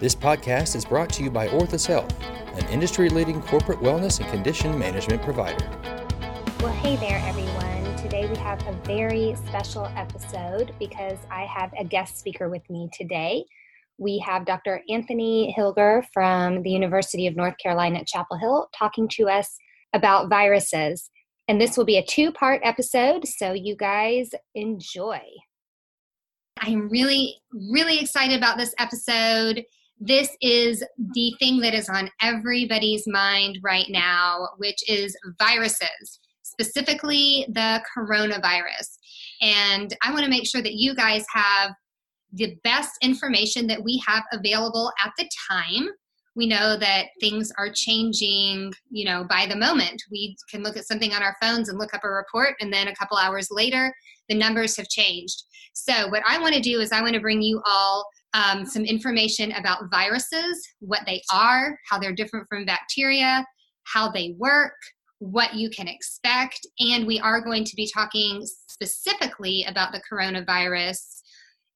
This podcast is brought to you by Orthos Health, an industry leading corporate wellness and condition management provider. Well, hey there, everyone. Today we have a very special episode because I have a guest speaker with me today. We have Dr. Anthony Hilger from the University of North Carolina at Chapel Hill talking to us about viruses. And this will be a two part episode, so you guys enjoy. I'm really, really excited about this episode. This is the thing that is on everybody's mind right now, which is viruses, specifically the coronavirus. And I want to make sure that you guys have the best information that we have available at the time. We know that things are changing you know by the moment. We can look at something on our phones and look up a report and then a couple hours later the numbers have changed. So what i want to do is i want to bring you all um, some information about viruses what they are how they're different from bacteria how they work what you can expect and we are going to be talking specifically about the coronavirus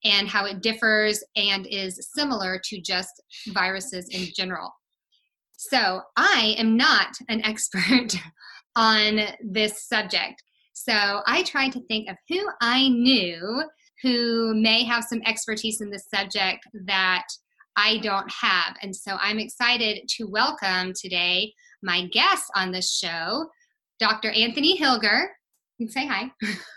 and how it differs and is similar to just viruses in general. So, I am not an expert on this subject. So, I tried to think of who I knew who may have some expertise in this subject that I don't have. And so, I'm excited to welcome today my guest on the show, Dr. Anthony Hilger. You can say hi.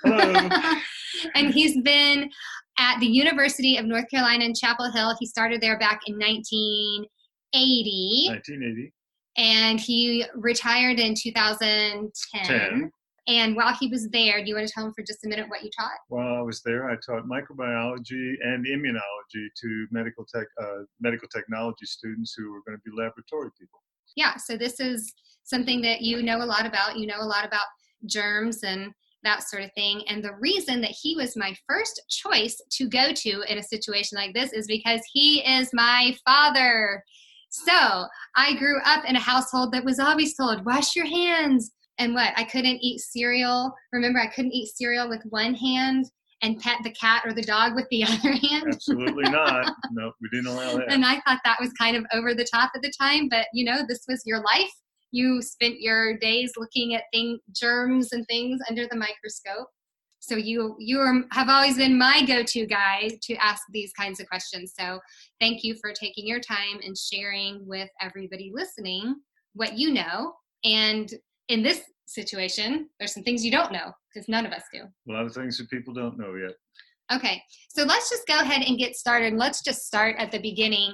Hello. and he's been at the University of North Carolina in Chapel Hill. He started there back in 1980. 1980. And he retired in 2010. 10. And while he was there, do you want to tell him for just a minute what you taught? While I was there, I taught microbiology and immunology to medical tech, uh, medical technology students who were going to be laboratory people. Yeah, so this is something that you know a lot about. You know a lot about germs and that sort of thing. And the reason that he was my first choice to go to in a situation like this is because he is my father. So I grew up in a household that was always told, wash your hands. And what? I couldn't eat cereal. Remember, I couldn't eat cereal with one hand and pet the cat or the dog with the other hand? Absolutely not. no, we didn't allow that. And I thought that was kind of over the top at the time, but you know, this was your life you spent your days looking at thing, germs and things under the microscope. So you you are, have always been my go-to guy to ask these kinds of questions. So thank you for taking your time and sharing with everybody listening what you know. And in this situation, there's some things you don't know because none of us do. A lot of things that people don't know yet. Okay, so let's just go ahead and get started. Let's just start at the beginning.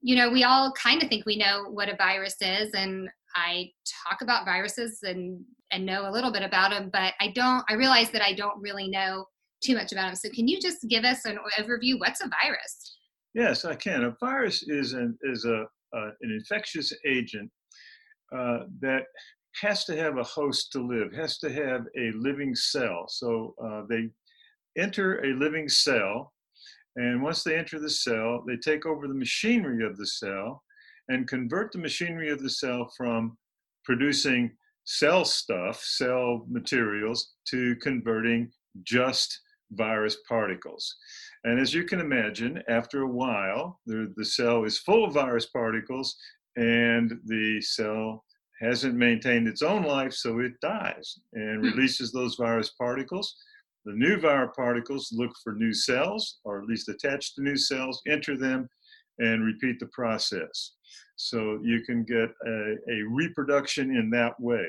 You know, we all kind of think we know what a virus is, and I talk about viruses and and know a little bit about them, but I don't. I realize that I don't really know too much about them. So can you just give us an overview? What's a virus? Yes, I can. A virus is an is a uh, an infectious agent uh, that has to have a host to live, has to have a living cell. So uh, they enter a living cell, and once they enter the cell, they take over the machinery of the cell and convert the machinery of the cell from producing cell stuff, cell materials, to converting just virus particles. And as you can imagine, after a while, the, the cell is full of virus particles and the cell hasn't maintained its own life, so it dies and hmm. releases those virus particles. The new virus particles look for new cells, or at least attach to new cells, enter them, and repeat the process. So you can get a, a reproduction in that way.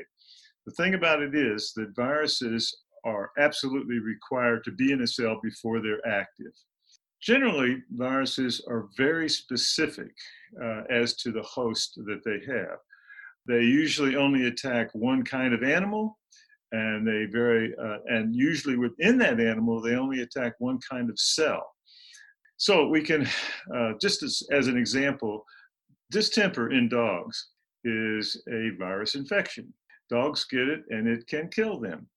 The thing about it is that viruses are absolutely required to be in a cell before they're active. Generally, viruses are very specific uh, as to the host that they have. They usually only attack one kind of animal, and they very uh, and usually within that animal they only attack one kind of cell. So we can, uh, just as, as an example, distemper in dogs is a virus infection. Dogs get it and it can kill them.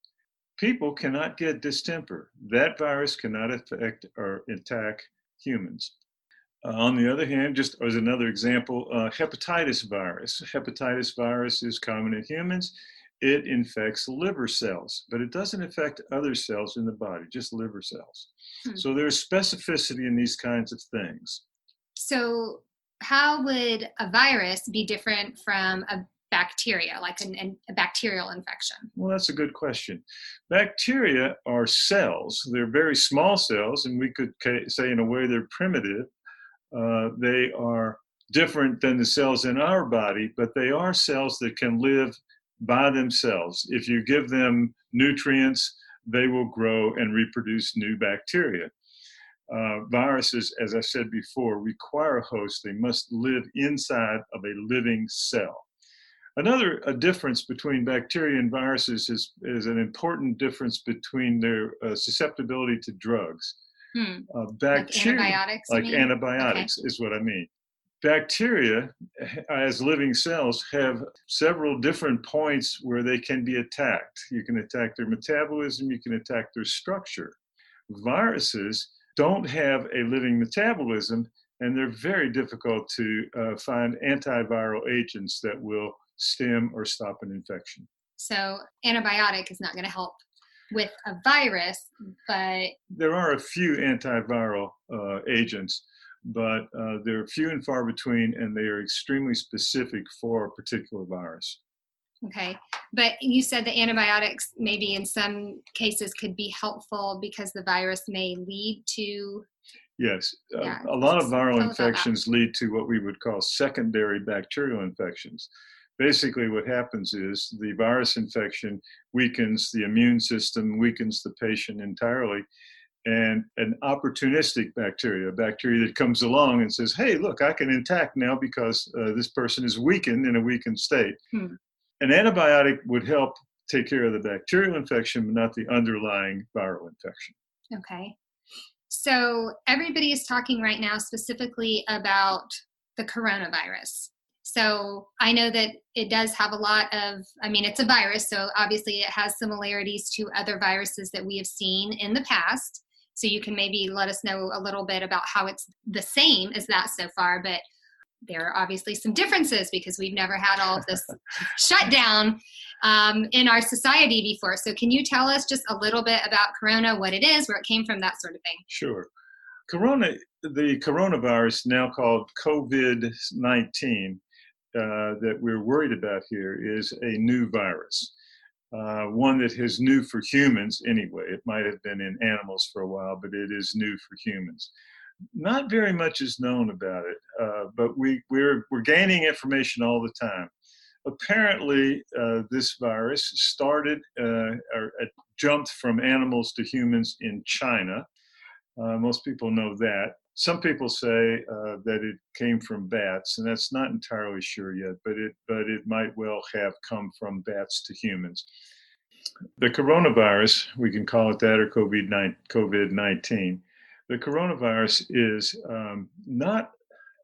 People cannot get distemper. That virus cannot affect or attack humans. Uh, on the other hand, just as another example, uh, hepatitis virus. Hepatitis virus is common in humans. It infects liver cells, but it doesn't affect other cells in the body, just liver cells. Hmm. So there's specificity in these kinds of things. So how would a virus be different from a bacteria, like an, an, a bacterial infection? Well, that's a good question. Bacteria are cells. They're very small cells, and we could say, in a way, they're primitive. Uh, they are different than the cells in our body, but they are cells that can live by themselves. If you give them nutrients, they will grow and reproduce new bacteria. Uh, viruses, as I said before, require a host. They must live inside of a living cell. Another difference between bacteria and viruses is, is an important difference between their uh, susceptibility to drugs. Hmm. Uh, bacteria, like antibiotics, like antibiotics okay. is what I mean. Bacteria, as living cells, have several different points where they can be attacked. You can attack their metabolism, you can attack their structure. Viruses don't have a living metabolism, and they're very difficult to uh, find antiviral agents that will stem or stop an infection. So, antibiotic is not going to help with a virus, but there are a few antiviral uh, agents, but uh, they're few and far between, and they are extremely specific for a particular virus. Okay, but you said the antibiotics maybe in some cases could be helpful because the virus may lead to. Yes, uh, yeah. uh, a lot of viral infections lead to what we would call secondary bacterial infections basically what happens is the virus infection weakens the immune system, weakens the patient entirely. And an opportunistic bacteria, a bacteria that comes along and says, hey, look, I can attack now because uh, this person is weakened in a weakened state. Hmm. An antibiotic would help take care of the bacterial infection, but not the underlying viral infection. Okay. So everybody is talking right now specifically about the coronavirus. So I know that it does have a lot of, I mean, it's a virus, so obviously it has similarities to other viruses that we have seen in the past. So you can maybe let us know a little bit about how it's the same as that so far, but there are obviously some differences because we've never had all of this shutdown um, in our society before. So, can you tell us just a little bit about Corona, what it is, where it came from, that sort of thing? Sure. Corona, the coronavirus, now called COVID 19, uh, that we're worried about here is a new virus. Uh, one that is new for humans anyway. It might have been in animals for a while, but it is new for humans. Not very much is known about it, uh, but we, we're, we're gaining information all the time. Apparently, uh, this virus started uh, or jumped from animals to humans in China. most people know that some people say uh, that it came from bats, and that's not entirely sure yet, but it but it might well have come from bats to humans. The coronavirus, we can call it that, or COVID nineteen. The coronavirus is um, not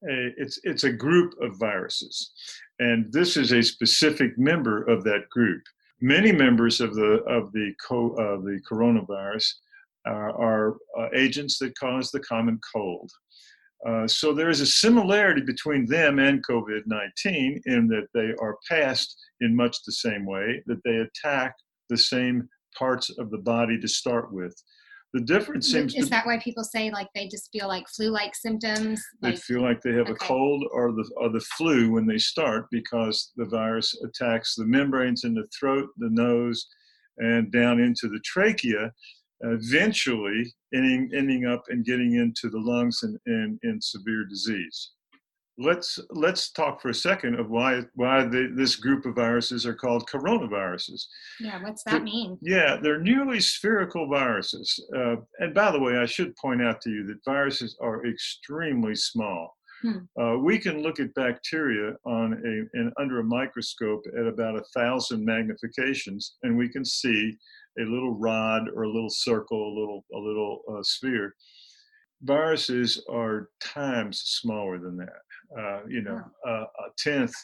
a, it's it's a group of viruses, and this is a specific member of that group. Many members of the of the co, uh, the coronavirus are uh, agents that cause the common cold. Uh, so there is a similarity between them and COVID 19 in that they are passed in much the same way, that they attack the same parts of the body to start with. The difference seems is that why people say like they just feel like flu-like symptoms? Like, they feel like they have okay. a cold or the or the flu when they start because the virus attacks the membranes in the throat, the nose, and down into the trachea, eventually ending, ending up and getting into the lungs and, and, and severe disease. Let's let's talk for a second of why why the, this group of viruses are called coronaviruses. Yeah, what's that mean? Yeah, they're nearly spherical viruses. Uh, and by the way, I should point out to you that viruses are extremely small. Hmm. Uh, we can look at bacteria on a in, under a microscope at about a thousand magnifications, and we can see a little rod or a little circle, a little a little uh, sphere. Viruses are times smaller than that. Uh, you know, uh, a tenth,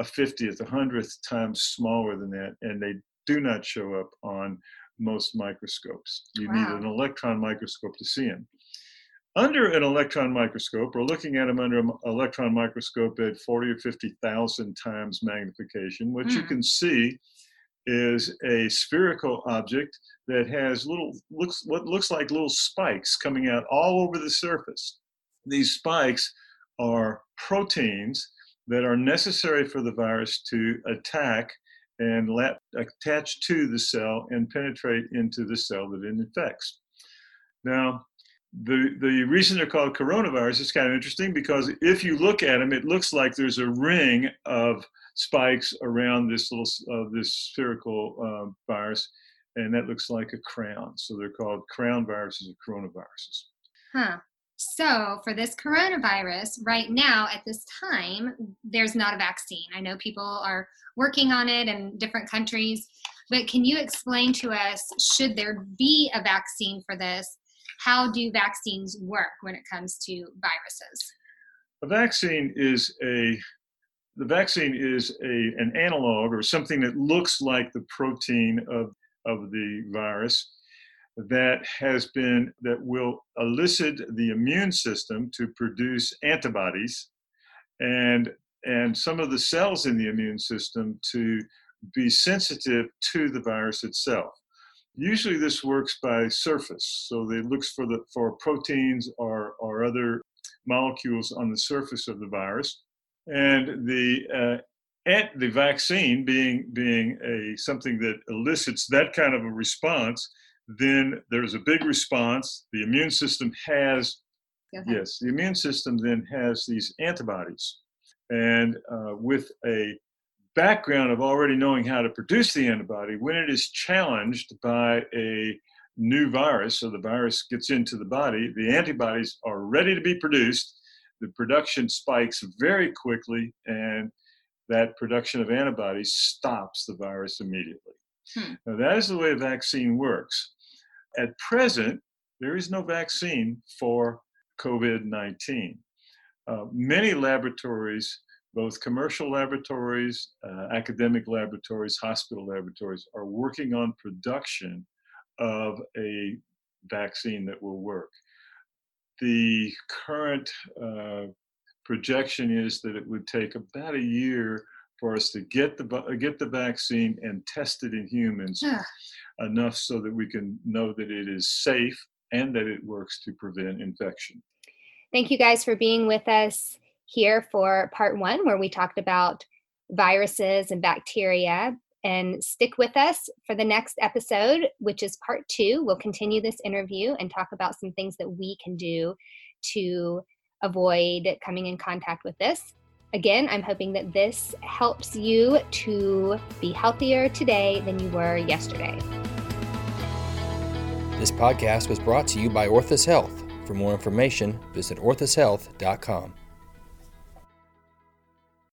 a fiftieth, a hundredth times smaller than that, and they do not show up on most microscopes. You wow. need an electron microscope to see them. Under an electron microscope, or looking at them under an electron microscope at 40 or 50,000 times magnification, what mm. you hmm. can see is a spherical object that has little looks what looks like little spikes coming out all over the surface. These spikes are proteins that are necessary for the virus to attack and let, attach to the cell and penetrate into the cell that it infects. Now, the, the reason they're called coronavirus is kind of interesting because if you look at them, it looks like there's a ring of spikes around this little uh, this spherical uh, virus, and that looks like a crown. So they're called crown viruses or coronaviruses. Huh. So, for this coronavirus, right now at this time, there's not a vaccine. I know people are working on it in different countries, but can you explain to us should there be a vaccine for this? How do vaccines work when it comes to viruses? A vaccine is a the vaccine is a an analog or something that looks like the protein of of the virus that has been that will elicit the immune system to produce antibodies and and some of the cells in the immune system to be sensitive to the virus itself. Usually this works by surface so they looks for the for proteins or or other molecules on the surface of the virus and the uh, the vaccine being being a something that elicits that kind of a response then there's a big response. The immune system has, yes, the immune system then has these antibodies. And uh, with a background of already knowing how to produce the antibody, when it is challenged by a new virus, so the virus gets into the body, the antibodies are ready to be produced. The production spikes very quickly, and that production of antibodies stops the virus immediately. Hmm. Now, that is the way a vaccine works. At present, there is no vaccine for COVID 19. Uh, many laboratories, both commercial laboratories, uh, academic laboratories, hospital laboratories, are working on production of a vaccine that will work. The current uh, projection is that it would take about a year for us to get the get the vaccine and test it in humans yeah. enough so that we can know that it is safe and that it works to prevent infection. Thank you guys for being with us here for part one, where we talked about viruses and bacteria. And stick with us for the next episode, which is part two. We'll continue this interview and talk about some things that we can do to avoid coming in contact with this. Again, I'm hoping that this helps you to be healthier today than you were yesterday. This podcast was brought to you by Orthus Health. For more information, visit orthushealth.com.